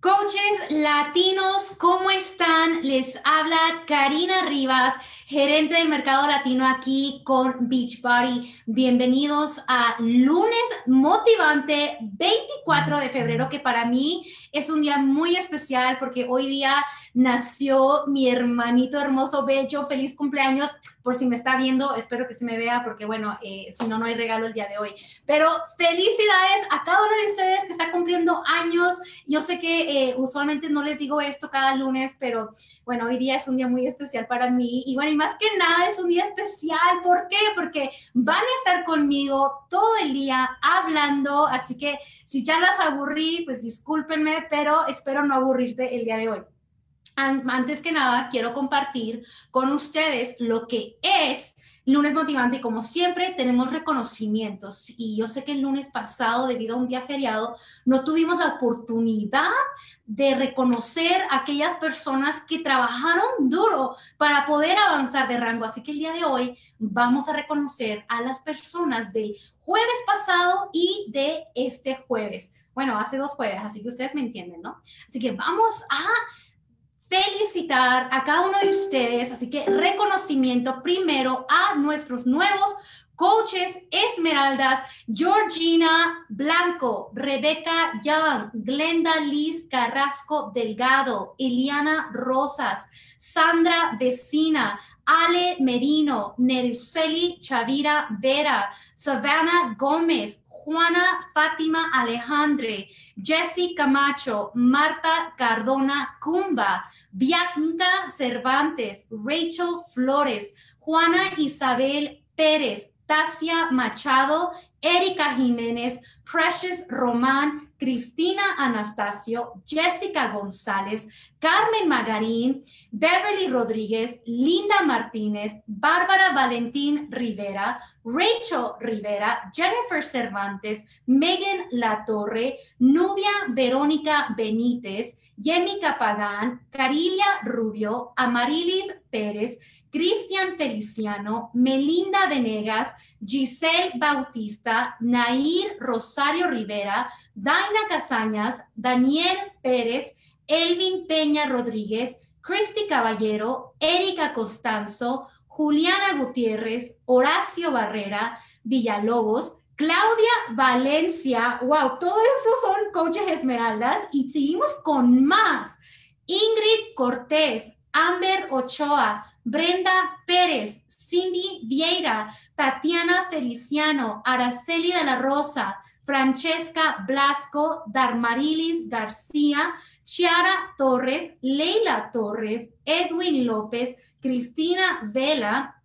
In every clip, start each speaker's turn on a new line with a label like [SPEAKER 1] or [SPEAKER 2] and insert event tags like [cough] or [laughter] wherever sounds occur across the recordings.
[SPEAKER 1] Coaches latinos, ¿cómo están? Les habla Karina Rivas, gerente del mercado latino aquí con Beachbody. Bienvenidos a lunes motivante 24 de febrero, que para mí es un día muy especial porque hoy día nació mi hermanito hermoso, bello, feliz cumpleaños. Por si me está viendo, espero que se me vea porque bueno, eh, si no, no hay regalo el día de hoy. Pero felicidades a cada uno de ustedes que está cumpliendo años. Yo sé que eh, usualmente no les digo esto cada lunes, pero bueno, hoy día es un día muy especial para mí. Y bueno, y más que nada es un día especial. ¿Por qué? Porque van a estar conmigo todo el día hablando. Así que si ya las aburrí, pues discúlpenme, pero espero no aburrirte el día de hoy. Antes que nada, quiero compartir con ustedes lo que es lunes motivante y como siempre tenemos reconocimientos y yo sé que el lunes pasado debido a un día feriado no tuvimos la oportunidad de reconocer a aquellas personas que trabajaron duro para poder avanzar de rango. Así que el día de hoy vamos a reconocer a las personas del jueves pasado y de este jueves. Bueno, hace dos jueves, así que ustedes me entienden, ¿no? Así que vamos a felicitar a cada uno de ustedes, así que reconocimiento primero a nuestros nuevos coaches Esmeraldas, Georgina Blanco, Rebeca Young, Glenda Liz Carrasco Delgado, Eliana Rosas, Sandra Vecina, Ale Merino, Neruseli Chavira Vera, Savannah Gómez, Juana Fátima Alejandre, Jessy Camacho, Marta Cardona Cumba, Bianca Cervantes, Rachel Flores, Juana Isabel Pérez, Tasia Machado, Erika Jiménez, Precious Román, Cristina Anastasio, Jessica González, Carmen Magarín, Beverly Rodríguez, Linda Martínez, Bárbara Valentín Rivera, Rachel Rivera, Jennifer Cervantes, Megan Latorre, Nubia Verónica Benítez, Yemi Pagán, Carilia Rubio, Amarilis Pérez, Cristian Feliciano, Melinda Venegas, Giselle Bautista, Nair Rosario Rivera, Daina Casañas, Daniel Pérez, Elvin Peña Rodríguez, Cristi Caballero, Erika Costanzo, Juliana Gutiérrez, Horacio Barrera, Villalobos, Claudia Valencia, wow, todos estos son coaches esmeraldas y seguimos con más. Ingrid Cortés, Amber Ochoa, Brenda Pérez, Cindy Vieira, Tatiana Feliciano, Araceli de la Rosa, Francesca Blasco, Darmarilis García, Chiara Torres, Leila Torres, Edwin López, Cristina Vela,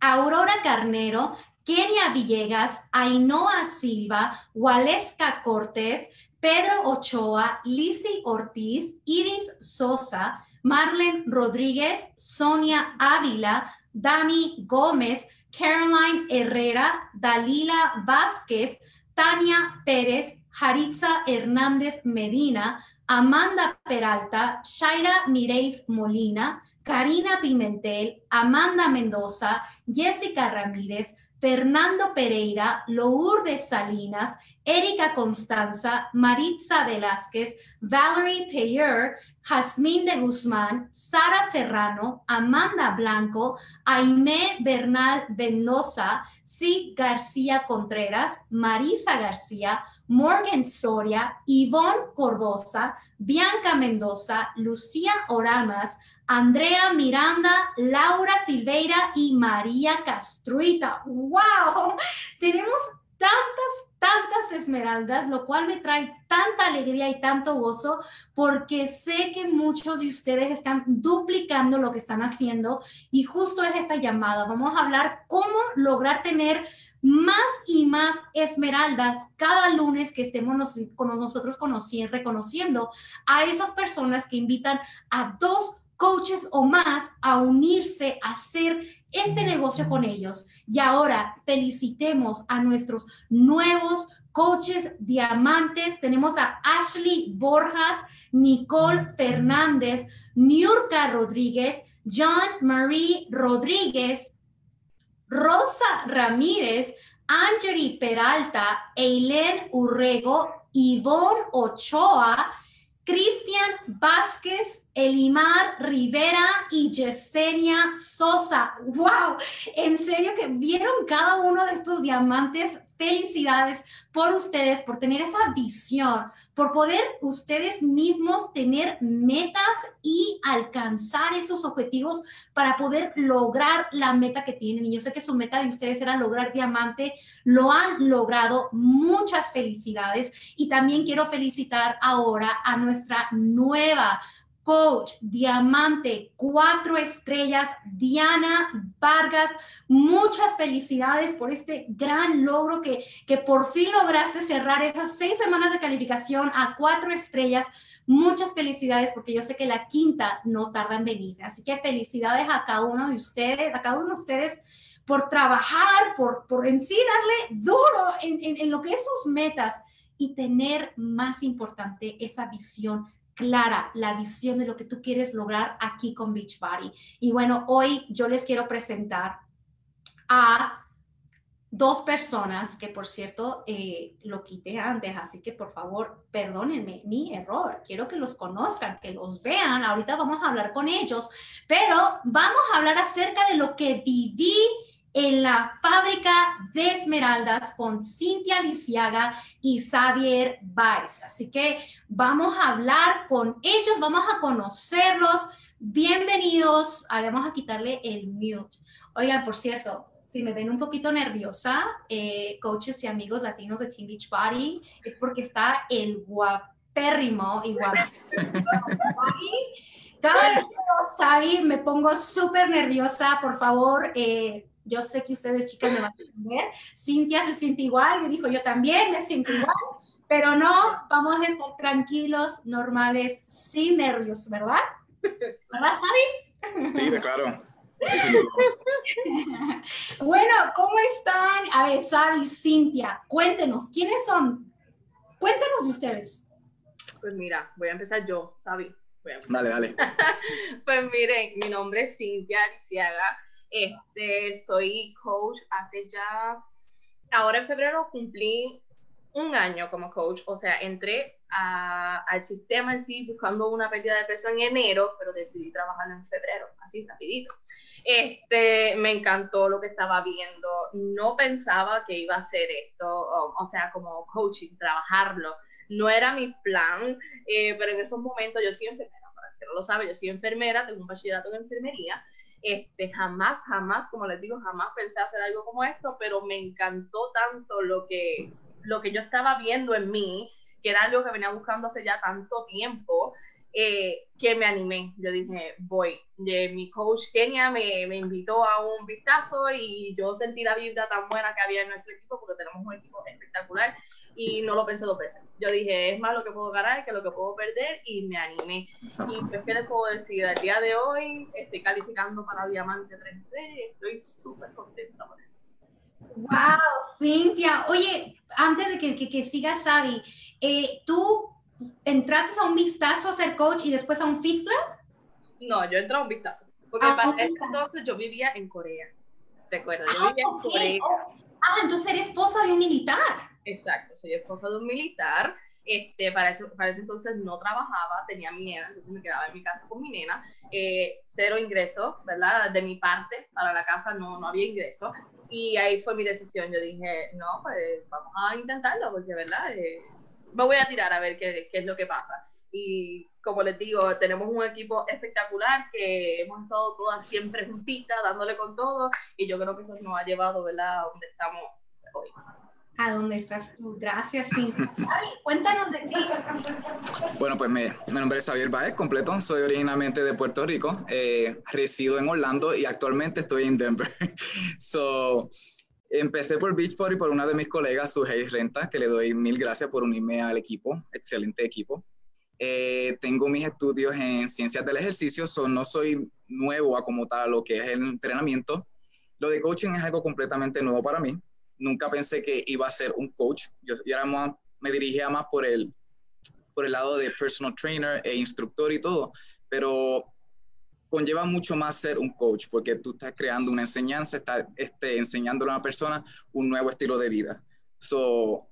[SPEAKER 1] Aurora Carnero, Kenia Villegas, Ainhoa Silva, Waleska Cortés, Pedro Ochoa, Lisi Ortiz, Iris Sosa, Marlen Rodríguez, Sonia Ávila, Dani Gómez, Caroline Herrera, Dalila Vázquez, Tania Pérez, Jaritza Hernández Medina, Amanda Peralta, Shaira Mireis Molina, Karina Pimentel, Amanda Mendoza, Jessica Ramírez, Fernando Pereira, Lourdes Salinas, Erika Constanza, Maritza Velázquez, Valerie Payer, Jazmín de Guzmán, Sara Serrano, Amanda Blanco, Aimé Bernal Mendoza, Sid García Contreras, Marisa García, Morgan Soria, Ivonne Cordosa, Bianca Mendoza, Lucía Oramas, Andrea Miranda, Laura Silveira y María Castruita. ¡Wow! Tenemos tantas tantas esmeraldas, lo cual me trae tanta alegría y tanto gozo, porque sé que muchos de ustedes están duplicando lo que están haciendo y justo es esta llamada. Vamos a hablar cómo lograr tener más y más esmeraldas cada lunes que estemos con nosotros conociendo, reconociendo a esas personas que invitan a dos coaches o más a unirse a hacer este negocio con ellos. Y ahora felicitemos a nuestros nuevos coaches diamantes. Tenemos a Ashley Borjas, Nicole Fernández, Niurka Rodríguez, John Marie Rodríguez, Rosa Ramírez, Angeli Peralta, Eileen Urrego, Ivonne Ochoa, Cristian Vázquez, Elimar Rivera y Yesenia Sosa. ¡Wow! En serio que vieron cada uno de estos diamantes felicidades por ustedes, por tener esa visión, por poder ustedes mismos tener metas y alcanzar esos objetivos para poder lograr la meta que tienen. Y yo sé que su meta de ustedes era lograr diamante, lo han logrado. Muchas felicidades. Y también quiero felicitar ahora a nuestra nueva coach, diamante, cuatro estrellas, Diana Vargas. Muchas felicidades por este gran logro que, que por fin lograste cerrar esas seis semanas de calificación a cuatro estrellas. Muchas felicidades porque yo sé que la quinta no tarda en venir. Así que felicidades a cada uno de ustedes, a cada uno de ustedes por trabajar, por, por en sí darle duro en, en, en lo que es sus metas y tener más importante esa visión clara la visión de lo que tú quieres lograr aquí con Beachbody. Y bueno, hoy yo les quiero presentar a dos personas que, por cierto, eh, lo quité antes, así que por favor, perdónenme mi error. Quiero que los conozcan, que los vean. Ahorita vamos a hablar con ellos, pero vamos a hablar acerca de lo que viví en la fábrica de esmeraldas con Cintia Lisiaga y Xavier Baez. Así que vamos a hablar con ellos, vamos a conocerlos. Bienvenidos. Ah, vamos a quitarle el mute. Oigan, por cierto, si me ven un poquito nerviosa, eh, coaches y amigos latinos de Team Beach Body, es porque está el guapérrimo y guapérrimo. [laughs] Cada vez que lo me pongo súper nerviosa. Por favor, eh, yo sé que ustedes, chicas, me van a entender. Cintia se siente igual, me dijo, yo también me siento igual, pero no, vamos a estar tranquilos, normales, sin nervios, ¿verdad? ¿Verdad, Sabi?
[SPEAKER 2] Sí, claro. [laughs]
[SPEAKER 1] bueno, ¿cómo están? A ver, Sabi, Cintia, cuéntenos, ¿quiénes son? Cuéntenos de ustedes.
[SPEAKER 3] Pues mira, voy a empezar yo, Sabi.
[SPEAKER 2] Dale, dale. [laughs]
[SPEAKER 3] pues miren, mi nombre es Cintia Ariciaga. Este, soy coach hace ya, ahora en febrero cumplí un año como coach, o sea, entré al sistema en sí buscando una pérdida de peso en enero, pero decidí trabajarlo en febrero, así rapidito. Este, me encantó lo que estaba viendo, no pensaba que iba a ser esto, o, sea, como coaching, trabajarlo, no era mi plan, eh, pero en esos momentos yo soy enfermera, para que no lo sabe, yo soy enfermera, tengo un bachillerato en enfermería, este, jamás, jamás, como les digo, jamás pensé hacer algo como esto, pero me encantó tanto lo que, lo que yo estaba viendo en mí, que era algo que venía buscando hace ya tanto tiempo, eh, que me animé. Yo dije, voy. De, mi coach Kenia me, me, invitó a un vistazo y yo sentí la vibra tan buena que había en nuestro equipo, porque tenemos un equipo espectacular y no lo pensé dos veces. Yo dije, es más lo que puedo ganar que lo que puedo perder y me animé. Y pues, ¿qué les puedo decir? Al día de hoy estoy calificando para Diamante 3D y estoy súper contenta por eso.
[SPEAKER 1] Wow, Cintia. Oye, antes de que, que, que sigas, Sadi, eh, ¿tú entraste a un vistazo a ser coach y después a un Fit Club?
[SPEAKER 3] No, yo entré a un vistazo. Porque ah, para ese entonces yo vivía en Corea. Recuerda, yo vivía en Corea.
[SPEAKER 1] Ah, entonces eres esposa de un militar.
[SPEAKER 3] Exacto, soy esposa de un militar. Este, para, ese, para ese entonces no trabajaba, tenía mi nena, entonces me quedaba en mi casa con mi nena. Eh, cero ingreso, ¿verdad? De mi parte, para la casa no, no había ingreso. Y ahí fue mi decisión. Yo dije, no, pues vamos a intentarlo, porque, ¿verdad? Eh, me voy a tirar a ver qué, qué es lo que pasa. Y como les digo, tenemos un equipo espectacular que hemos estado todas siempre juntitas, dándole con todo, y yo creo que eso nos ha llevado, ¿verdad?, a donde estamos hoy
[SPEAKER 1] a dónde estás tú. Gracias, sí. cuéntanos de ti.
[SPEAKER 2] Bueno, pues mi, nombre es Xavier Baez, completo. Soy originalmente de Puerto Rico. Eh, resido en Orlando y actualmente estoy en Denver. [laughs] so, empecé por Beachbody por una de mis colegas, Sujei Renta, que le doy mil gracias por unirme al equipo. Excelente equipo. Eh, tengo mis estudios en ciencias del ejercicio, so no soy nuevo a como tal a lo que es el entrenamiento. Lo de coaching es algo completamente nuevo para mí nunca pensé que iba a ser un coach. Yo, me dirigía más por el, por el lado de personal trainer e instructor y todo, pero conlleva mucho más ser un coach porque tú estás creando una enseñanza, estás este, enseñándole a una persona un nuevo estilo de vida. So,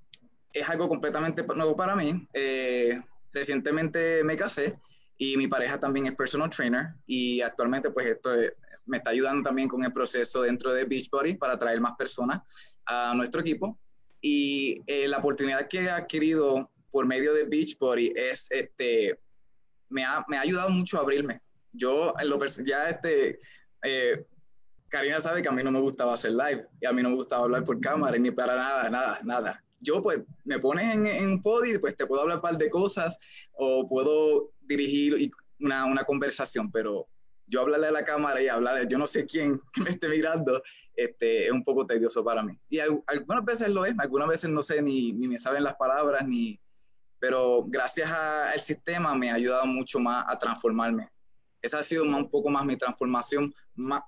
[SPEAKER 2] es algo completamente nuevo para mí. Eh, recientemente me casé y mi pareja también es personal trainer y actualmente pues esto me está ayudando también con el proceso dentro de Beachbody para traer más personas a nuestro equipo y eh, la oportunidad que he adquirido por medio de Beachbody es, este, me ha, me ha ayudado mucho a abrirme. Yo, lo, ya este, eh, Karina sabe que a mí no me gustaba hacer live y a mí no me gustaba hablar por cámara ni para nada, nada, nada. Yo pues me pones en, en un podio pues te puedo hablar un par de cosas o puedo dirigir una, una conversación, pero yo hablarle a la cámara y hablarle, yo no sé quién [laughs] me esté mirando, este, es un poco tedioso para mí. Y algunas veces lo es, algunas veces no sé ni, ni me saben las palabras, ni, pero gracias al sistema me ha ayudado mucho más a transformarme. Esa ha sido un poco más mi transformación, más,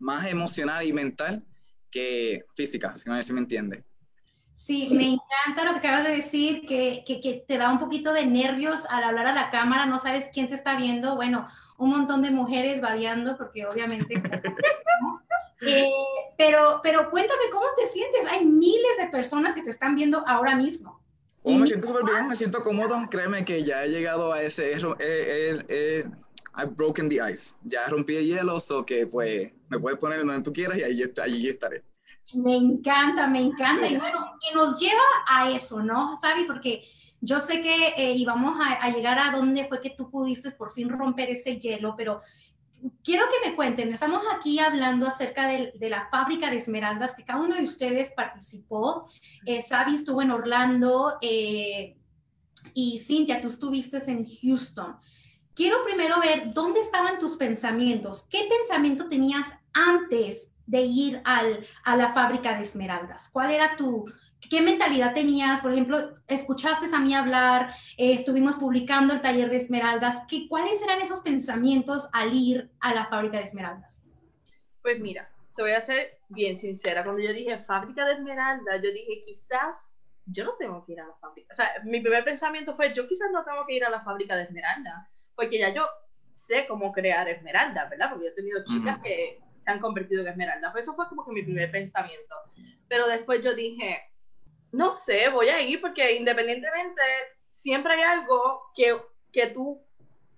[SPEAKER 2] más emocional y mental que física, si no si me entiende.
[SPEAKER 1] Sí, me encanta lo que acabas de decir, que, que, te da un poquito de nervios al hablar a la cámara, no sabes quién te está viendo. Bueno, un montón de mujeres babeando, porque obviamente... eh, pero, pero cuéntame cómo te sientes. Hay miles de personas que te están viendo ahora mismo.
[SPEAKER 2] Oh, me siento súper bien, me siento cómodo. Créeme que ya he llegado a ese... Eh, eh, I've broken the ice. Ya rompí el hielo, o que pues me puedes poner donde tú quieras y ahí, allí estaré.
[SPEAKER 1] Me encanta, me encanta. Y bueno, que nos lleva a eso, ¿no, Sabi? Porque yo sé que eh, íbamos a, llegar a donde fue que tú pudiste por fin romper ese hielo, pero quiero que me cuenten, estamos aquí hablando acerca de, la fábrica de esmeraldas, que cada uno de ustedes participó. Eh, Sabi estuvo en Orlando eh, y Cintia, tú estuviste en Houston. Quiero primero ver dónde estaban tus pensamientos. ¿Qué pensamiento tenías antes de ir al, a la fábrica de esmeraldas? ¿Cuál era tu, qué mentalidad tenías? Por ejemplo, escuchaste a mí hablar, eh, estuvimos publicando el taller de esmeraldas. ¿Qué, ¿Cuáles eran esos pensamientos al ir a la fábrica de esmeraldas?
[SPEAKER 3] Pues mira, te voy a ser bien sincera. Cuando yo dije fábrica de esmeraldas, yo dije quizás yo no tengo que ir a la fábrica. O sea, mi primer pensamiento fue yo quizás no tengo que ir a la fábrica de esmeraldas, porque ya yo sé cómo crear esmeraldas, ¿verdad? Porque yo he tenido chicas que se han convertido en esmeraldas. Pues eso fue como que mi primer pensamiento. Pero después yo dije, no sé, voy a ir porque independientemente siempre hay algo que, que tú,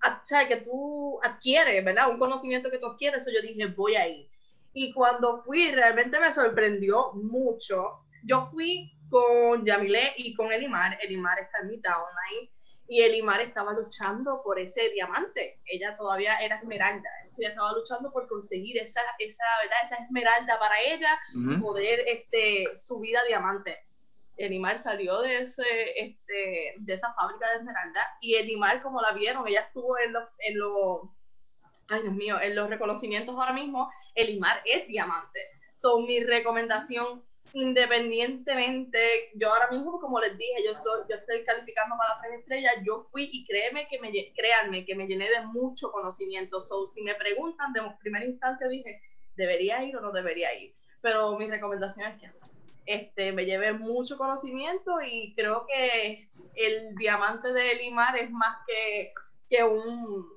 [SPEAKER 3] o sea, que tú adquieres, ¿verdad? Un conocimiento que tú adquieres. Eso yo dije, voy a ir. Y cuando fui, realmente me sorprendió mucho. Yo fui con Yamile y con Elimar. Elimar está en mi downline y Elimar estaba luchando por ese diamante. Ella todavía era esmeralda, ella estaba luchando por conseguir esa, esa, ¿verdad? esa esmeralda para ella y poder este, subir a diamante. Elimar salió de, ese, este, de esa fábrica de esmeralda y Elimar, como la vieron, ella estuvo en los, en los, ay Dios mío, en los reconocimientos ahora mismo, Elimar es diamante. Son mi recomendación independientemente, yo ahora mismo, como les dije, yo, soy, yo estoy calificando para tres estrellas, yo fui y créeme que me, créanme que me llené de mucho conocimiento. So, si me preguntan de primera instancia, dije, ¿debería ir o no debería ir? Pero mi recomendación es que este, me llevé mucho conocimiento y creo que el diamante de Limar es más que, que, un,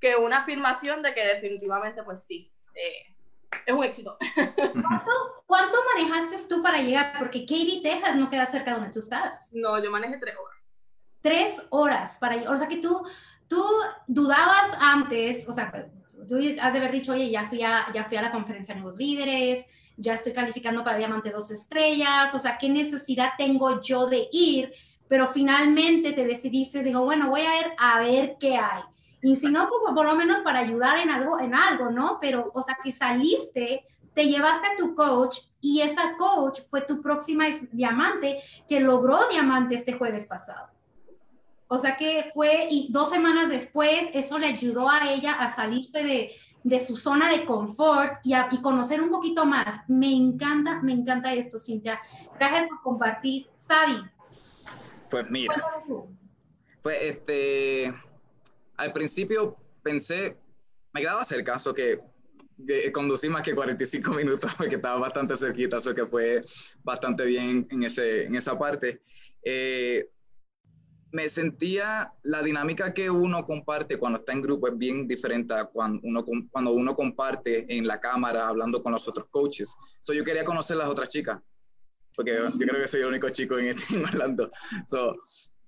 [SPEAKER 3] que una afirmación de que definitivamente, pues sí. Eh, es un éxito. [laughs]
[SPEAKER 1] ¿Cuánto, manejaste tú para llegar? Porque Katy, Texas no queda cerca de donde tú estás.
[SPEAKER 3] No, yo manejé tres horas.
[SPEAKER 1] Tres horas para llegar. O sea que tú, tú dudabas antes, o sea, tú has de haber dicho, oye, ya fui a, ya fui a la conferencia de nuevos líderes, ya estoy calificando para Diamante dos estrellas, o sea, ¿qué necesidad tengo yo de ir? Pero finalmente te decidiste, digo, bueno, voy a ir a ver qué hay. Y si no, pues por lo menos para ayudar en algo, en algo, ¿no? Pero, o sea, que saliste, te llevaste a tu coach y esa coach fue tu próxima diamante que logró diamante este jueves pasado. O sea que fue, y dos semanas después, eso le ayudó a ella a salirse de, de su zona de confort y, a, y conocer un poquito más. Me encanta, me encanta esto, Cintia. Gracias por compartir. Sabi.
[SPEAKER 2] Pues mira. Pues este, al principio pensé, me quedaba cerca, eso que, conducí más que 45 [laughs] minutos porque estaba bastante cerquita, eso que fue bastante bien en, ese, en esa parte. Eh, me sentía la dinámica que uno comparte cuando está en grupo es bien diferente a cuando uno, cuando uno comparte en la cámara hablando con los otros coaches. So, yo quería conocer las otras chicas, porque yo, creo que soy el único chico en, este, [laughs] Orlando. So,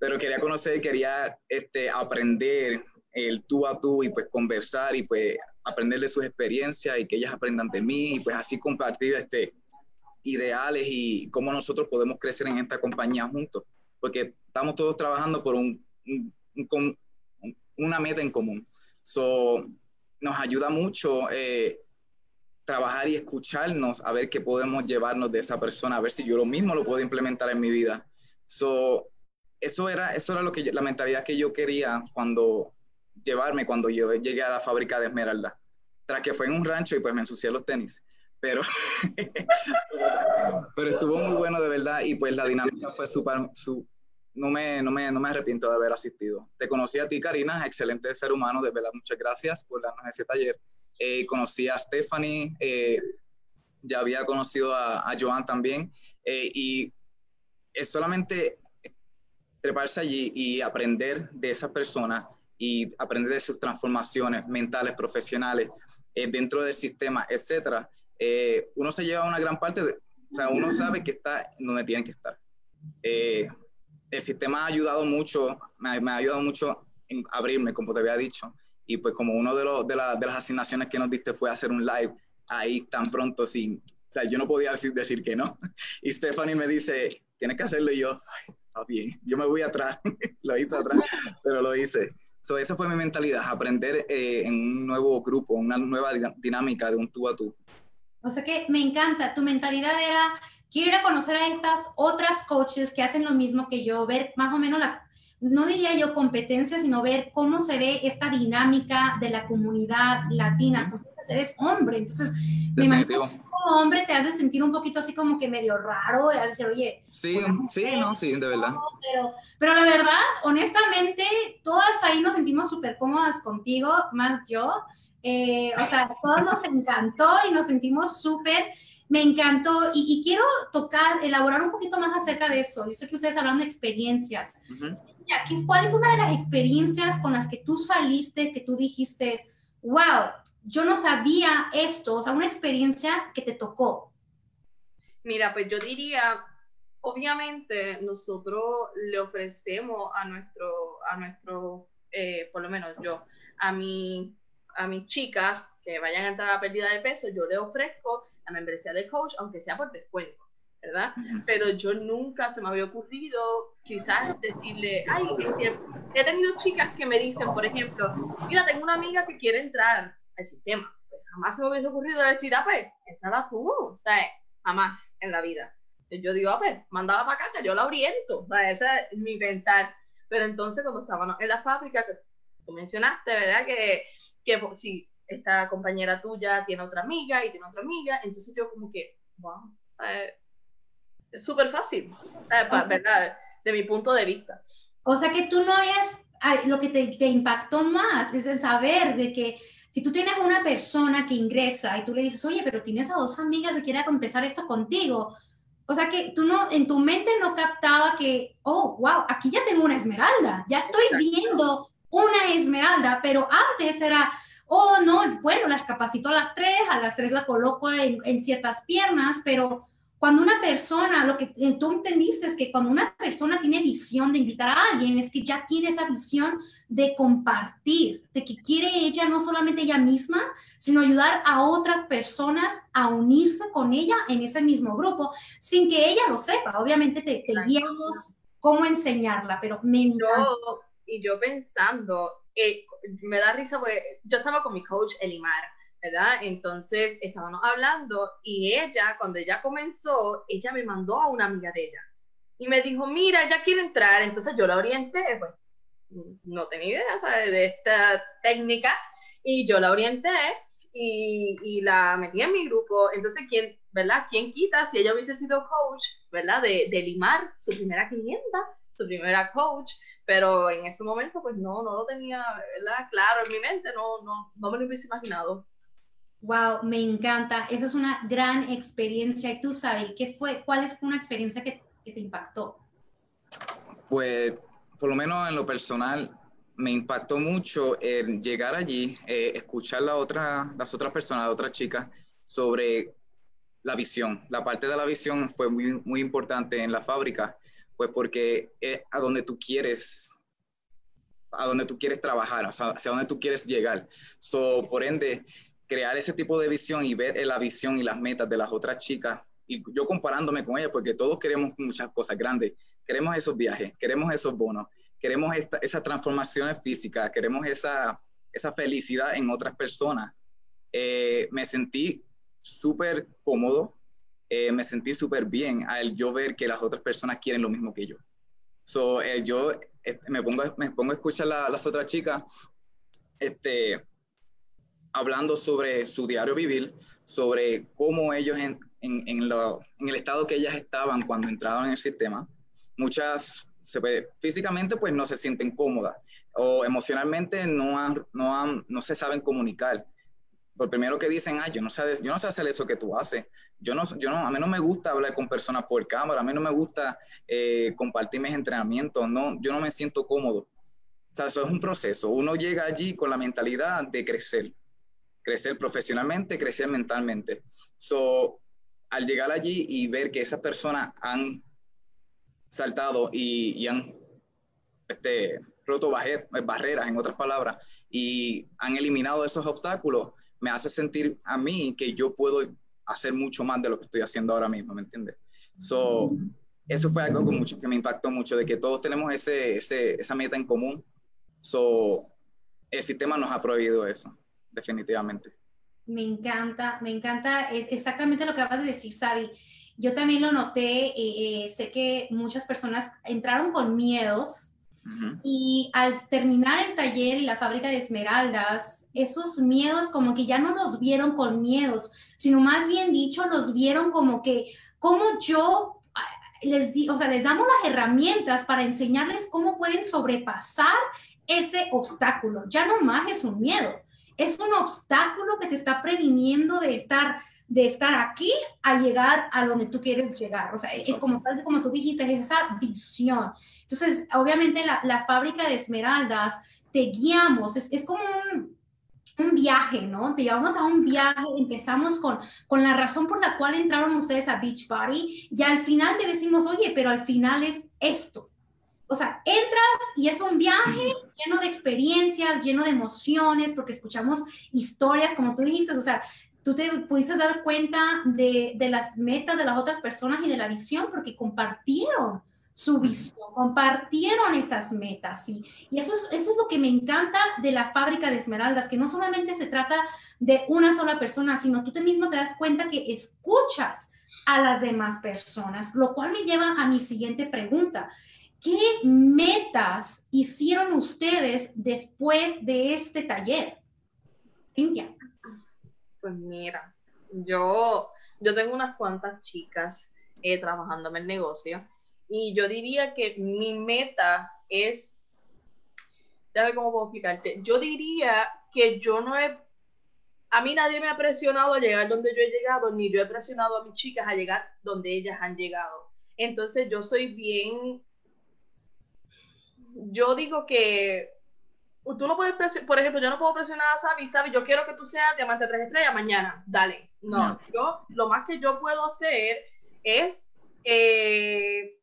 [SPEAKER 2] pero quería conocer, quería este, aprender el tú a tú y pues conversar y pues aprender de sus experiencias y que ellas aprendan de mí y pues así compartir este, ideales y cómo nosotros podemos crecer en esta compañía juntos, porque estamos todos trabajando por un, una meta en común. So, nos ayuda mucho eh, trabajar y escucharnos a ver qué podemos llevarnos de esa persona, a ver si yo lo mismo lo puedo implementar en mi vida. So, eso era, eso era lo que la mentalidad que yo quería cuando llevarme cuando yo llegué a la fábrica de Esmeralda. Tras que fue en un rancho y pues me ensucié los tenis pero, [laughs] pero estuvo muy bueno de verdad y pues la dinámica fue súper, su, no, me, no, me, no me arrepiento de haber asistido. Te conocí a ti, Karina, excelente ser humano, de verdad, muchas gracias por darnos ese taller. Eh, conocí a Stephanie, eh, ya había conocido a, a Joan también, eh, y es solamente treparse allí y aprender de esa persona y aprender de sus transformaciones mentales, profesionales, dentro del sistema, etcétera, eh, uno se lleva una gran parte, de, o sea, uno sabe que está donde tiene que estar. El sistema ha ayudado mucho, me, ha ayudado mucho en abrirme, como te había dicho, y pues como uno de, de, las asignaciones que nos diste fue hacer un live ahí tan pronto sin, o sea, yo no podía decir, decir que no. [laughs] Y Stephanie me dice, tienes que hacerlo y yo, está bien, yo me voy atrás, [laughs] lo hice atrás, pero lo hice. So, esa fue mi mentalidad, aprender eh, en un nuevo grupo, una nueva dinámica de un tú a tú.
[SPEAKER 1] O sea que me encanta, tu mentalidad era, quiero ir a conocer a estas otras coaches que hacen lo mismo que yo, ver más o menos la, no diría yo competencia, sino ver cómo se ve esta dinámica de la comunidad latina. Porque eres hombre, entonces me imagino como hombre te hace sentir un poquito así como que medio raro, y decir, oye.
[SPEAKER 2] Sí, sí, no, sí, de verdad.
[SPEAKER 1] Pero, pero la verdad, honestamente, todas ahí nos sentimos súper cómodas contigo, más yo. Eh, o sea, todos nos encantó y nos sentimos súper, me encantó y, quiero tocar, elaborar un poquito más acerca de eso. Yo sé que ustedes hablan de experiencias. ¿Cuál es una de las experiencias con las que tú saliste, que tú dijiste, wow, yo no sabía esto, o sea, una experiencia que te tocó?
[SPEAKER 3] Mira, pues yo diría, obviamente nosotros le ofrecemos a nuestro, a nuestro, eh, por lo menos yo, a mi a mis chicas que vayan a entrar a la pérdida de peso, yo le ofrezco la membresía de coach, aunque sea por descuento, ¿verdad? Pero yo nunca se me había ocurrido quizás decirle, ay, he tenido chicas que me dicen, por ejemplo, mira, tengo una amiga que quiere entrar al sistema. Pues jamás se me hubiese ocurrido decir, ah, pues, entrala tú, o sea, jamás en la vida. Yo digo, ah, pues, mándala para acá, que yo la oriento. O sea, ese es mi pensar. Pero entonces, cuando estábamos en la fábrica, que tú mencionaste, ¿verdad? Que que si esta compañera tuya tiene otra amiga y tiene otra amiga, entonces yo como que, wow, eh, es súper fácil, eh, ¿verdad? De mi punto de vista.
[SPEAKER 1] O sea que tú no es lo que te, te, impactó más, es el saber de que si tú tienes una persona que ingresa y tú le dices, oye, pero tienes a dos amigas que quieren empezar esto contigo, o sea que tú no, en tu mente no captaba que, oh, wow, aquí ya tengo una esmeralda, ya estoy viendo una esmeralda, pero antes era, oh, no, bueno, las capacito a las tres, a las tres la coloco en, ciertas piernas, pero cuando una persona, lo que tú entendiste es que cuando una persona tiene visión de invitar a alguien, es que ya tiene esa visión de compartir, de que quiere ella, no solamente ella misma, sino ayudar a otras personas a unirse con ella en ese mismo grupo, sin que ella lo sepa. Obviamente te, guiamos cómo enseñarla, pero me
[SPEAKER 3] y yo pensando, eh, me da risa porque yo estaba con mi coach Elimar, ¿verdad? Entonces estábamos hablando y ella, cuando ella comenzó, ella me mandó a una amiga de ella y me dijo, mira, ella quiere entrar. Entonces yo la orienté, pues no tenía idea, ¿sabes? De esta técnica y yo la orienté y, y, la metí en mi grupo. Entonces, ¿quién, ¿verdad? ¿Quién quita si ella hubiese sido coach, ¿verdad? De, de limar su primera clienta, su primera coach, pero en ese momento pues no, no lo tenía, ¿verdad? Claro, en mi mente no, no, no me lo hubiese imaginado.
[SPEAKER 1] Wow, me encanta. Esa es una gran experiencia. ¿Y tú sabes qué fue? ¿Cuál es una experiencia que, que te impactó?
[SPEAKER 2] Pues, por lo menos en lo personal, me impactó mucho el llegar allí, eh, escuchar la otra, las otras personas, las otras chicas, sobre la visión. La parte de la visión fue muy, muy importante en la fábrica Pues porque es a donde tú quieres, a donde tú quieres trabajar, sea, hacia donde tú quieres llegar. So, por ende, crear ese tipo de visión y ver la visión y las metas de las otras chicas, y yo comparándome con ellas, porque todos queremos muchas cosas grandes, queremos esos viajes, queremos esos bonos, queremos esta, esas transformaciones físicas, queremos esa, esa felicidad en otras personas. Eh, me sentí súper cómodo, eh, me sentí súper bien al yo ver que las otras personas quieren lo mismo que yo. So, eh, yo me, pongo, me pongo a escuchar a las otras chicas este, hablando sobre su diario vivir, sobre cómo ellos en, en, en, lo, en, el estado que ellas estaban cuando entraban en el sistema. Muchas se físicamente pues no se sienten cómodas o emocionalmente no, han, no, han, no se saben comunicar. Por primero que dicen, ay, yo no sé, yo no hacer eso que tú haces. Yo no, yo no, a mí no me gusta hablar con personas por cámara, a mí no me gusta eh, compartir mis entrenamientos, no, yo no me siento cómodo. O sea, eso es un proceso. Uno llega allí con la mentalidad de crecer, crecer profesionalmente, crecer mentalmente. So, al llegar allí y ver que esas personas han saltado y, y han este, roto barreras, en otras palabras, y han eliminado esos obstáculos, me hace sentir a mí que yo puedo hacer mucho más de lo que estoy haciendo ahora mismo, ¿me entiendes? So, eso fue algo mucho, que me impactó mucho, de que todos tenemos ese, ese, esa meta en común. So, el sistema nos ha prohibido eso, definitivamente.
[SPEAKER 1] Me encanta, me encanta e, exactamente lo que acabas de decir, Sabi. Yo también lo noté, eh, eh, sé que muchas personas entraron con miedos y al terminar el taller y la fábrica de esmeraldas, esos miedos como que ya no los vieron con miedos, sino más bien dicho, los vieron como que, como yo ah, les, di, o sea, les damos las herramientas para enseñarles cómo pueden sobrepasar ese obstáculo. Ya no más es un miedo, es un obstáculo que te está previniendo de estar de estar aquí a llegar a donde tú quieres llegar. O sea, es como, como tú dijiste, es esa visión. Entonces, obviamente la, la fábrica de esmeraldas, te guiamos, es, es como un, un, viaje, ¿no? Te llevamos a un viaje, empezamos con, con la razón por la cual entraron ustedes a Beachbody y al final te decimos, oye, pero al final es esto. O sea, entras y es un viaje lleno de experiencias, lleno de emociones, porque escuchamos historias, como tú dijiste, o sea, tú te pudiste dar cuenta de, de, las metas de las otras personas y de la visión porque compartieron su visión, compartieron esas metas. Y, y eso, es, eso es lo que me encanta de la fábrica de esmeraldas, que no solamente se trata de una sola persona, sino tú te mismo te das cuenta que escuchas a las demás personas, lo cual me lleva a mi siguiente pregunta. ¿Qué metas hicieron ustedes después de este taller? Cintia.
[SPEAKER 3] Pues mira, yo, yo tengo unas cuantas chicas eh, trabajando en el negocio y yo diría que mi meta es, déjame cómo puedo explicarte, yo diría que yo no he, a mí nadie me ha presionado a llegar donde yo he llegado, ni yo he presionado a mis chicas a llegar donde ellas han llegado. Entonces yo soy bien, yo digo que tú no puedes presionar, por ejemplo, yo no puedo presionar a Sabi, Sabi, yo quiero que tú seas diamante 3 estrellas mañana, dale. No, yo lo más que yo puedo hacer es eh,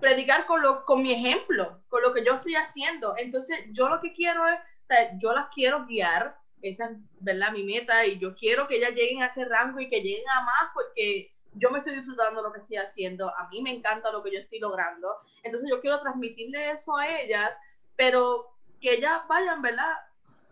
[SPEAKER 3] predicar con, lo, con mi ejemplo, con lo que yo estoy haciendo. Entonces, yo lo que quiero es, yo las quiero guiar, esa es, ¿verdad? Mi meta, y yo quiero que ellas lleguen a ese rango y que lleguen a más porque yo me estoy disfrutando lo que estoy haciendo, a mí me encanta lo que yo estoy logrando. Entonces, yo quiero transmitirle eso a ellas, pero que ellas vayan, ¿verdad?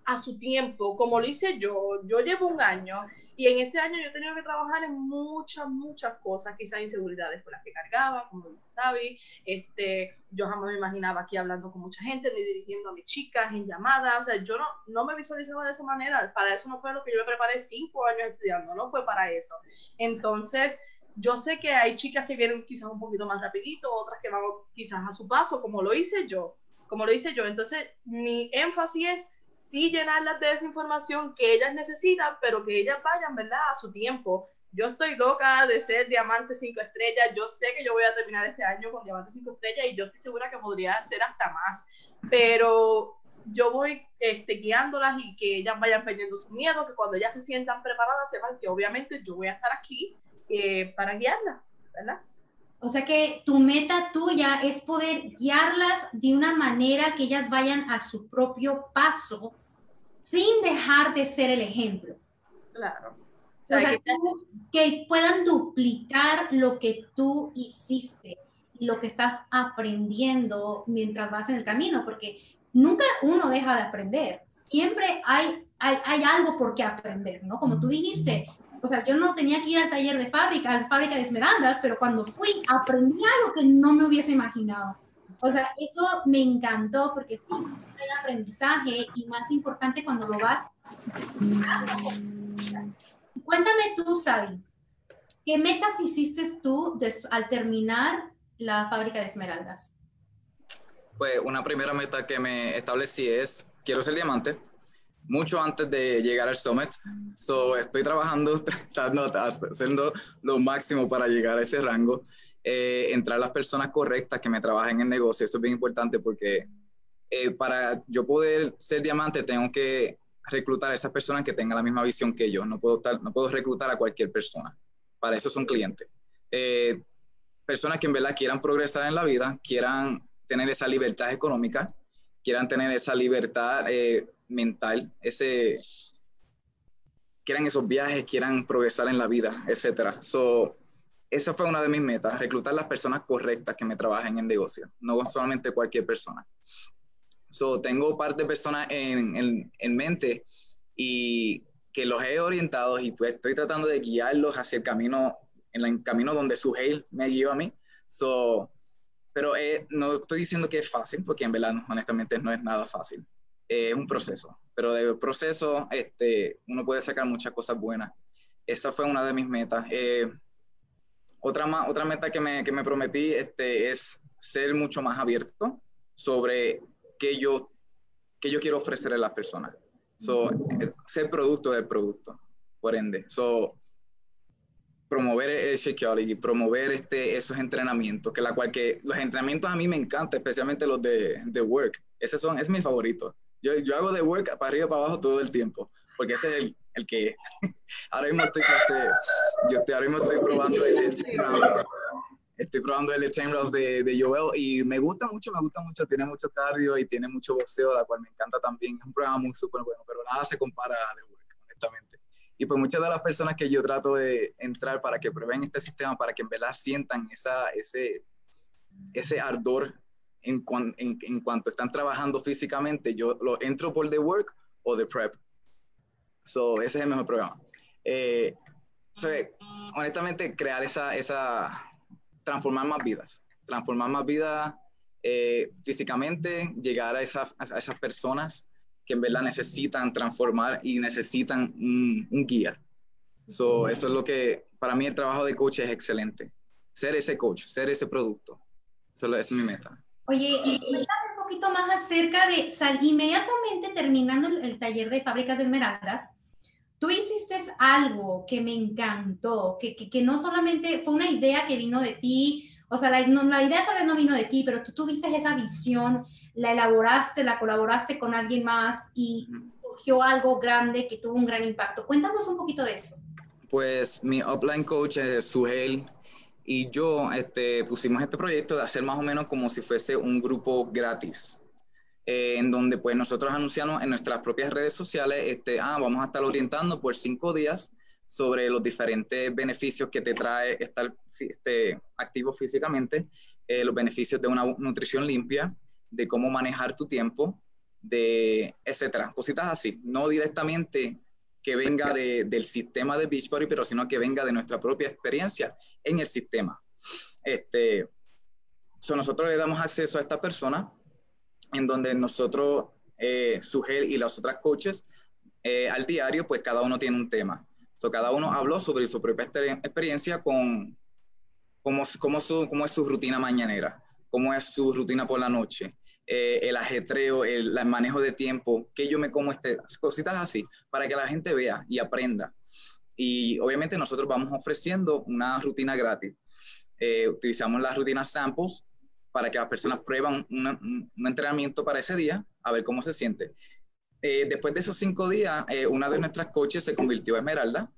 [SPEAKER 3] A su tiempo, como lo hice yo. Yo llevo un año y en ese año yo he tenido que trabajar en muchas, muchas cosas, quizás inseguridades por las que cargaba, como dice Sabi. Este, yo jamás me imaginaba aquí hablando con mucha gente, ni dirigiendo a mis chicas en llamadas. O sea, yo no, no me visualizaba de esa manera. Para eso no fue lo que yo me preparé cinco años estudiando, no fue para eso. Entonces, yo sé que hay chicas que vienen quizás un poquito más rapidito, otras que van quizás a su paso, como lo hice yo como lo hice yo. Entonces, mi énfasis es sí llenarlas de esa información que ellas necesitan, pero que ellas vayan, ¿verdad? A su tiempo. Yo estoy loca de ser diamante 5 estrellas. Yo sé que yo voy a terminar este año con diamante 5 estrellas y yo estoy segura que podría ser hasta más. Pero yo voy este, guiándolas y que ellas vayan perdiendo su miedo, que cuando ellas se sientan preparadas sepan que obviamente yo voy a estar aquí eh, para guiarlas, ¿verdad?
[SPEAKER 1] O sea que tu meta tuya es poder guiarlas de una manera que ellas vayan a su propio paso sin dejar de ser el ejemplo.
[SPEAKER 3] Claro.
[SPEAKER 1] O sea, que, puedan duplicar lo que tú hiciste y lo que estás aprendiendo mientras vas en el camino, porque nunca uno deja de aprender. Siempre hay, hay, hay algo por qué aprender, ¿no? Como tú dijiste, o sea, yo no tenía que ir al taller de fábrica, a la fábrica de esmeraldas, pero cuando fui aprendí algo que no me hubiese imaginado. O sea, eso me encantó porque sí, hay aprendizaje y más importante cuando lo vas. Cuéntame tú, Sally, ¿qué metas hiciste tú al terminar la fábrica de esmeraldas?
[SPEAKER 2] Pues una primera meta que me establecí es, quiero ser diamante, mucho antes de llegar al Summit. So, estoy trabajando, [laughs] tratando, haciendo lo máximo para llegar a ese rango. Eh, entrar las personas correctas que me trabajen en el negocio, eso es bien importante porque eh, para yo poder ser diamante tengo que reclutar a esas personas que tengan la misma visión que yo. No puedo, estar, no puedo reclutar a cualquier persona. Para eso son clientes. Eh, personas que en verdad quieran progresar en la vida, quieran tener esa libertad económica, quieran tener esa libertad mental, ese, quieran esos viajes, quieran progresar en la vida, etcétera. So, esa fue una de mis metas, reclutar las personas correctas que me trabajen en negocio, no solamente cualquier persona. So, tengo parte de personas en, en, mente y que los he orientado y pues estoy tratando de guiarlos hacia el camino, en el camino donde su me guió a mí. So, pero eh, no estoy diciendo que es fácil, porque en verdad, honestamente, no es nada fácil es un proceso, pero del proceso este, uno puede sacar muchas cosas buenas. Esa fue una de mis metas. Eh, otra, otra meta que me, que me prometí este, es ser mucho más abierto sobre qué yo, qué yo quiero ofrecerle a las personas. So, eh, ser producto del producto, por ende. So, promover el y promover este, esos entrenamientos, que la cual que los entrenamientos a mí me encantan, especialmente los de, de work. Ese son, es mi favorito. Yo, yo hago de work para arriba y para abajo todo el tiempo, porque ese es el, el que [laughs] ahora mismo estoy, este, yo estoy, ahora mismo estoy probando el, el Estoy probando el Chain de, de Joel y me gusta mucho, me gusta mucho. Tiene mucho cardio y tiene mucho boxeo, la cual me encanta también. Es un programa muy súper bueno, pero nada se compara a The Work, honestamente. Y pues muchas de las personas que yo trato de entrar para que prueben este sistema, para que en verdad sientan esa, ese, ese ardor en, en, cuanto están trabajando físicamente, yo lo entro por The Work o The Prep. So, ese es el mejor programa. Eh, honestamente, crear esa, esa, transformar más vidas, transformar más vidas eh, físicamente, llegar a, esa, a, esas personas que en verdad necesitan transformar y necesitan un, guía. So, eso es lo que, para mí el trabajo de coach es excelente. Ser ese coach, ser ese producto. Eso es mi meta.
[SPEAKER 1] Oye, y cuéntame un poquito más acerca de, sal, inmediatamente terminando el, taller de fábricas de esmeraldas, tú hiciste algo que me encantó, que, que, que, no solamente fue una idea que vino de ti, o sea, la, no, la, idea tal vez no vino de ti, pero tú tuviste esa visión, la elaboraste, la colaboraste con alguien más y surgió algo grande que tuvo un gran impacto. Cuéntanos un poquito de eso.
[SPEAKER 2] Pues mi upline coach es Suhel y yo este, pusimos este proyecto de hacer más o menos como si fuese un grupo gratis, eh, en donde pues nosotros anunciamos en nuestras propias redes sociales, este, ah, vamos a estar orientando por cinco días sobre los diferentes beneficios que te trae estar este, activo físicamente, eh, los beneficios de una nutrición limpia, de cómo manejar tu tiempo, de etcétera, cositas así, no directamente que venga del sistema de Beachbody, pero sino que venga de nuestra propia experiencia en el sistema. Este, nosotros le damos acceso a esta persona en donde nosotros, eh, Sugel y las otras coaches, eh, al diario, pues cada uno tiene un tema. So, cada uno habló sobre su propia experiencia con cómo, su, es su rutina mañanera, cómo es su rutina por la noche, eh, el ajetreo, el, manejo de tiempo, que yo me como, este, cositas así, para que la gente vea y aprenda. Y obviamente nosotros vamos ofreciendo una rutina gratis. Eh, utilizamos las rutinas samples para que las personas prueban un entrenamiento para ese día, a ver cómo se siente. Eh, después de esos cinco días, una de nuestras coaches se convirtió en Esmeralda,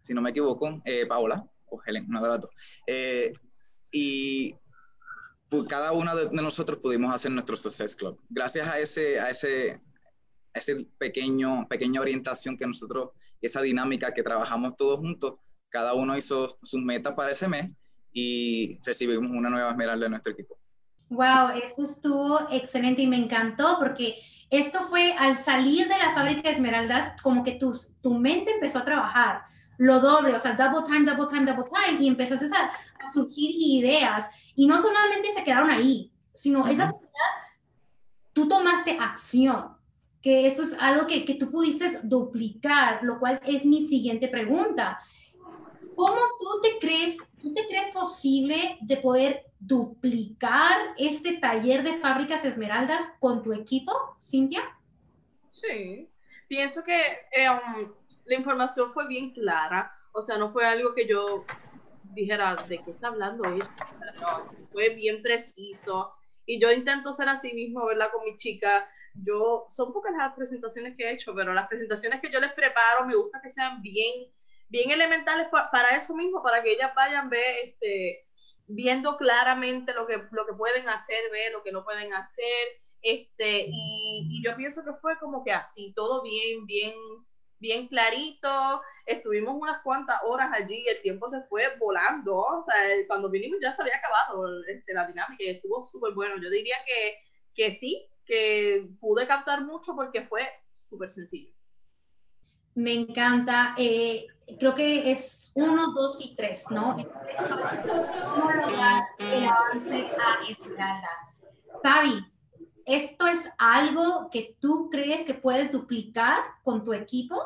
[SPEAKER 2] si no me equivoco, Paola o Helen, una de las dos y pues, cada uno de, nosotros pudimos hacer nuestro Success Club. Gracias a ese, a ese, ese pequeño, pequeña orientación que nosotros, esa dinámica que trabajamos todos juntos, cada uno hizo sus metas para ese mes y recibimos una nueva esmeralda de nuestro equipo.
[SPEAKER 1] Wow, eso estuvo excelente y me encantó porque esto fue al salir de la fábrica de esmeraldas, como que tu, tu mente empezó a trabajar lo doble, o sea, double time, double time, double time, y empezaste a, a surgir ideas. Y no solamente se quedaron ahí, sino esas ideas, tú tomaste acción, que eso es algo que, que tú pudiste duplicar, lo cual es mi siguiente pregunta. ¿Cómo tú te crees, tú te crees posible de poder duplicar este taller de fábricas esmeraldas con tu equipo, Cintia?
[SPEAKER 3] Sí, pienso que eh, um, la información fue bien clara, o sea, no fue algo que yo dijera, ¿de qué está hablando ella? No, fue bien preciso. Y yo intento ser así mismo, ¿verdad? Con mi chica. Yo, son pocas las presentaciones que he hecho, pero las presentaciones que yo les preparo me gusta que sean bien, bien elementales para eso mismo, para que ellas vayan ver, este, viendo claramente lo que, lo que pueden hacer, ver lo que no pueden hacer. Este, y, y yo pienso que fue como que así, todo bien, bien, bien clarito, estuvimos unas cuantas horas allí, el tiempo se fue volando, o sea, cuando vinimos ya se había acabado este, la dinámica y estuvo súper bueno. Yo diría que, que sí, que pude captar mucho porque fue súper sencillo.
[SPEAKER 1] Me encanta. Eh, creo que es uno, dos y tres, ¿no? ¿Cómo lograr el avance a Esmeralda? Tavi, ¿Esto es algo que tú crees que puedes duplicar con tu equipo?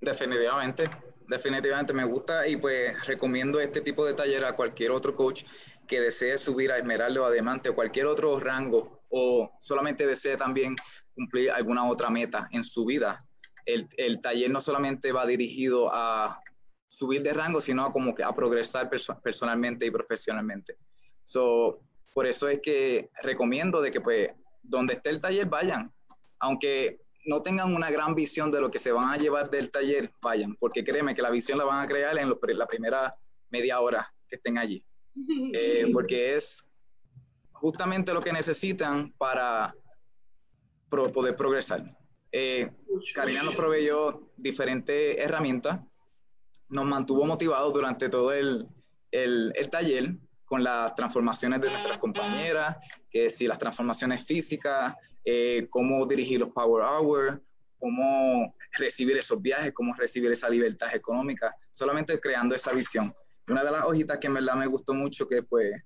[SPEAKER 2] Definitivamente, definitivamente me gusta y pues recomiendo este tipo de taller a cualquier otro coach que desee subir a Esmeralda o a Diamante o cualquier otro rango o solamente desee también cumplir alguna otra meta en su vida. El, el taller no solamente va dirigido a subir de rango, sino como que a progresar personalmente y profesionalmente. So, por eso es que recomiendo de que pues donde esté el taller, vayan. Aunque no tengan una gran visión de lo que se van a llevar del taller, vayan, porque créeme que la visión la van a crear en la primera media hora que estén allí. [laughs] Eh, porque es justamente lo que necesitan para poder progresar. Eh, Karina nos proveyó diferentes herramientas, nos mantuvo motivados durante todo el, el, el taller con las transformaciones de nuestras compañeras, que si las transformaciones físicas, eh, cómo dirigir los Power Hours, cómo recibir esos viajes, cómo recibir esa libertad económica, solamente creando esa visión. Una de las hojitas que en verdad me gustó mucho, que pues,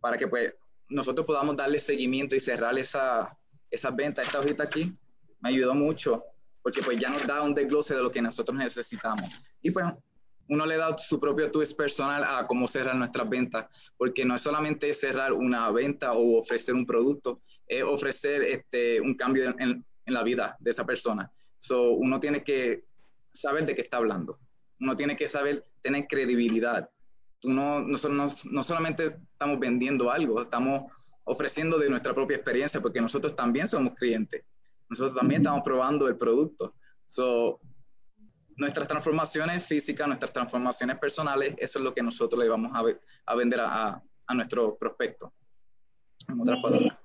[SPEAKER 2] para que pues nosotros podamos darle seguimiento y cerrar esa, esas ventas, esta hojita aquí, me ayudó mucho, porque pues ya nos da un desglose de lo que nosotros necesitamos. Y pues uno le da su propio twist personal a cómo cerrar nuestras ventas, porque no es solamente cerrar una venta o ofrecer un producto, es ofrecer este, un cambio en, la vida de esa persona. So, uno tiene que saber de qué está hablando, uno tiene que saber tener credibilidad. Tú no, no, no solamente estamos vendiendo algo, estamos ofreciendo de nuestra propia experiencia, porque nosotros también somos clientes, nosotros también estamos probando el producto. So, nuestras transformaciones físicas, nuestras transformaciones personales, eso es lo que nosotros le vamos a, ver, a vender a, a, nuestro prospecto. En otras palabras.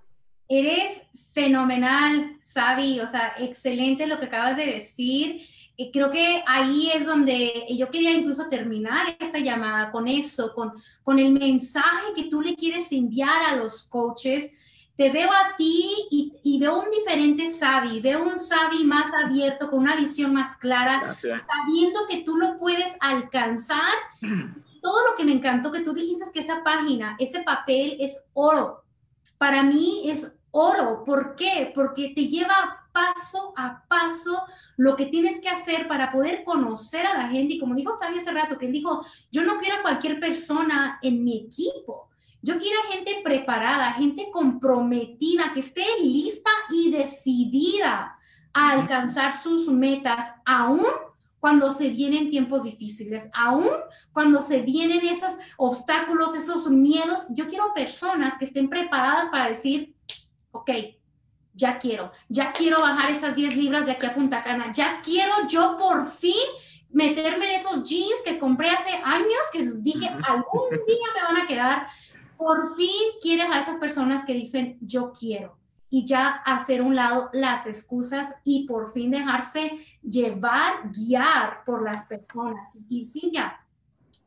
[SPEAKER 1] Eres fenomenal, Sabi, o sea, excelente lo que acabas de decir. Y creo que ahí es donde yo quería incluso terminar esta llamada con eso, con, con el mensaje que tú le quieres enviar a los coaches te veo a ti y, veo un diferente Sabi, veo un Sabi más abierto, con una visión más clara, sabiendo que tú lo puedes alcanzar. [clears throat] Todo lo que me encantó que tú dijiste es que esa página, ese papel es oro. Para mí es oro. ¿Por qué? Porque te lleva paso a paso lo que tienes que hacer para poder conocer a la gente. Y como dijo Sabi hace rato, que él dijo, yo no quiero a cualquier persona en mi equipo yo quiero gente preparada, gente comprometida, que esté lista y decidida a alcanzar sus metas, aún cuando se vienen tiempos difíciles, aún cuando se vienen esos obstáculos, esos miedos. Yo quiero personas que estén preparadas para decir, ok, ya quiero, ya quiero bajar esas 10 libras de aquí a Punta Cana, ya quiero yo por fin meterme en esos jeans que compré hace años, que dije, algún día me van a quedar. Por fin quieres a esas personas que dicen, yo quiero. Y ya hacer un lado las excusas y por fin dejarse llevar, guiar por las personas. Y sí, ya,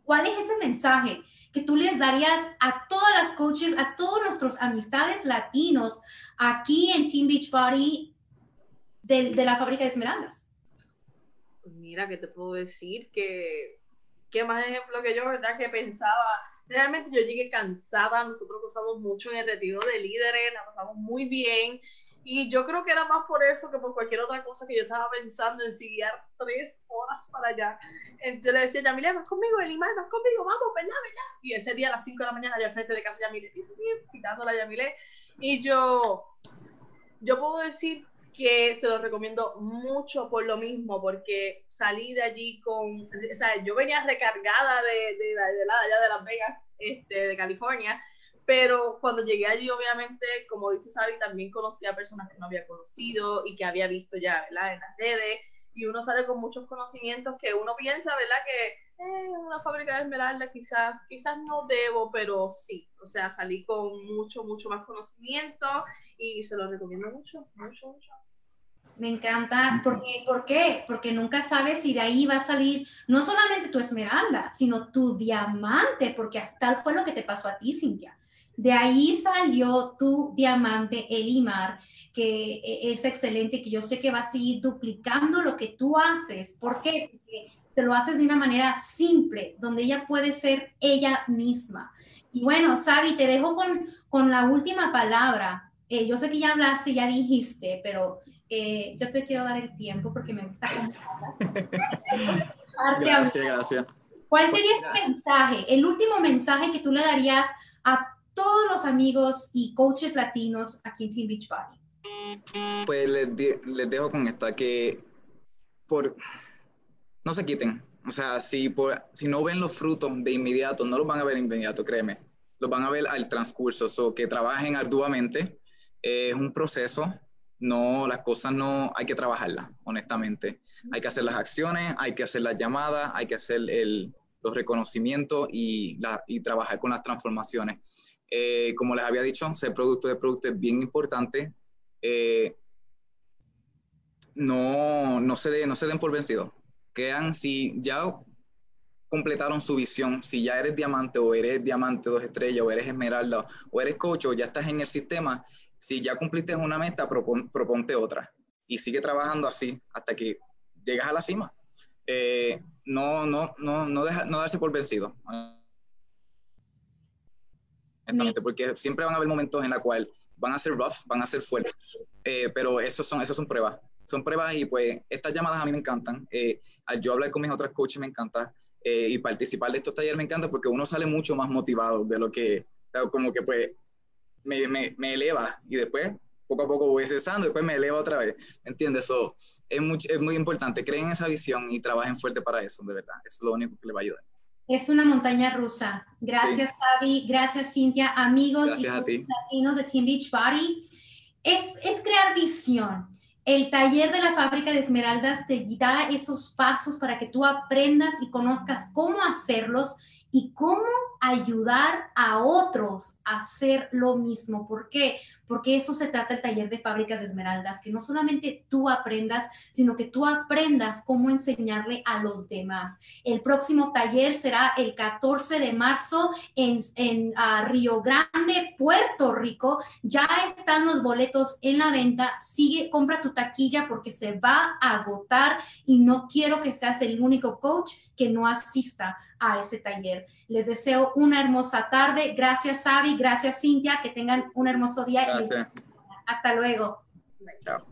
[SPEAKER 1] ¿cuál es ese mensaje que tú les darías a todas las coaches, a todos nuestros amistades latinos aquí en Team Beach Party de, la fábrica de esmeraldas?
[SPEAKER 3] Mira, ¿qué te puedo decir? Que, qué más ejemplo que yo, ¿verdad? Que pensaba, realmente yo llegué cansada, nosotros pasamos mucho en el retiro de líderes, la pasamos muy bien. Y yo creo que era más por eso que por cualquier otra cosa que yo estaba pensando en seguir tres horas para allá. Entonces le decía, Yamile, vas conmigo, Elimar, vas conmigo, vamos, ¿verdad, verdad? Y ese día a las 5 de la mañana yo al frente de casa Yamile, quitándola a Yamile. Y yo, yo puedo decir que se los recomiendo mucho por lo mismo, porque salí de allí con, o sea, yo venía recargada de, de, de, de allá de Las Vegas, este, de California, pero cuando llegué allí, obviamente, como dice Sabi, también conocí a personas que no había conocido y que había visto ya, ¿verdad? En las redes, y uno sale con muchos conocimientos que uno piensa, ¿verdad? Que eh, una fábrica de esmeralda quizás, quizás no debo, pero sí, o sea, salí con mucho, mucho más conocimiento y se lo recomiendo mucho, mucho, mucho.
[SPEAKER 1] Me encanta. Porque, ¿Por qué? Porque nunca sabes si de ahí va a salir no solamente tu esmeralda, sino tu diamante, porque tal fue lo que te pasó a ti, Cintia. De ahí salió tu diamante Elimar, que e, es excelente, que yo sé que va a seguir duplicando lo que tú haces. ¿Por qué? Porque te lo haces de una manera simple, donde ella puede ser ella misma. Y bueno, Sabi, te dejo con, con la última palabra. Eh, yo sé que ya hablaste, ya dijiste, pero eh, yo te quiero dar el tiempo porque me gusta
[SPEAKER 2] Gracias, gracias.
[SPEAKER 1] ¿Cuál sería ese mensaje, el último mensaje que tú le darías a todos los amigos y coaches latinos aquí en Team Beach Party?
[SPEAKER 2] Pues les, les dejo con esta, que por, no se quiten. O sea, si, por, si no ven los frutos de inmediato, no los van a ver de inmediato, créeme. Los van a ver al transcurso. So, que trabajen arduamente. es un proceso no, las cosas no hay que trabajarlas, honestamente. Hay que hacer las acciones, hay que hacer las llamadas, hay que hacer los reconocimientos y, trabajar con las transformaciones. Eh, como les había dicho, ser producto de producto es bien importante. Eh, no, no, se no se den por vencidos. Crean, si ya completaron su visión, si ya eres diamante o eres diamante dos estrellas o eres esmeralda o eres coach o ya estás en el sistema, si ya cumpliste una meta, proponte otra y sigue trabajando así hasta que llegas a la cima. Eh, no, no, no, no, deja, no darse por vencido. Porque siempre van a haber momentos en los cuales van a ser rough, van a ser fuertes, eh, pero esos son, son pruebas. Son pruebas y pues estas llamadas a mí me encantan. Eh, al yo hablar con mis otras coaches me encanta y participar de estos talleres me encanta porque uno sale mucho más motivado de lo que, como que pues me, me, me, eleva y después poco a poco voy cesando, después me eleva otra vez. ¿Entiendes? eso es, muy, es muy importante. Creen en esa visión y trabajen fuerte para eso, de verdad. Eso es lo único que le va a ayudar.
[SPEAKER 1] Es una montaña rusa. Gracias, sí. Gracias, Cintia. Amigos
[SPEAKER 2] Gracias
[SPEAKER 1] y latinos de Team Beach Body. Es, es crear visión. El taller de la fábrica de esmeraldas te da esos pasos para que tú aprendas y conozcas cómo hacerlos y cómo ayudar a otros a hacer lo mismo. ¿Por qué? Porque eso se trata el taller de fábricas de esmeraldas, que no solamente tú aprendas, sino que tú aprendas cómo enseñarle a los demás. El próximo taller será el 14 de marzo en, uh, Río Grande, Puerto Rico. Ya están los boletos en la venta. Sigue, compra tu taquilla porque se va a agotar y no quiero que seas el único coach que no asista a ese taller. Les deseo una hermosa tarde. Gracias, Sabi. Gracias, Cintia. Que tengan un hermoso día.
[SPEAKER 2] Gracias.
[SPEAKER 1] Hasta luego.
[SPEAKER 2] Chao.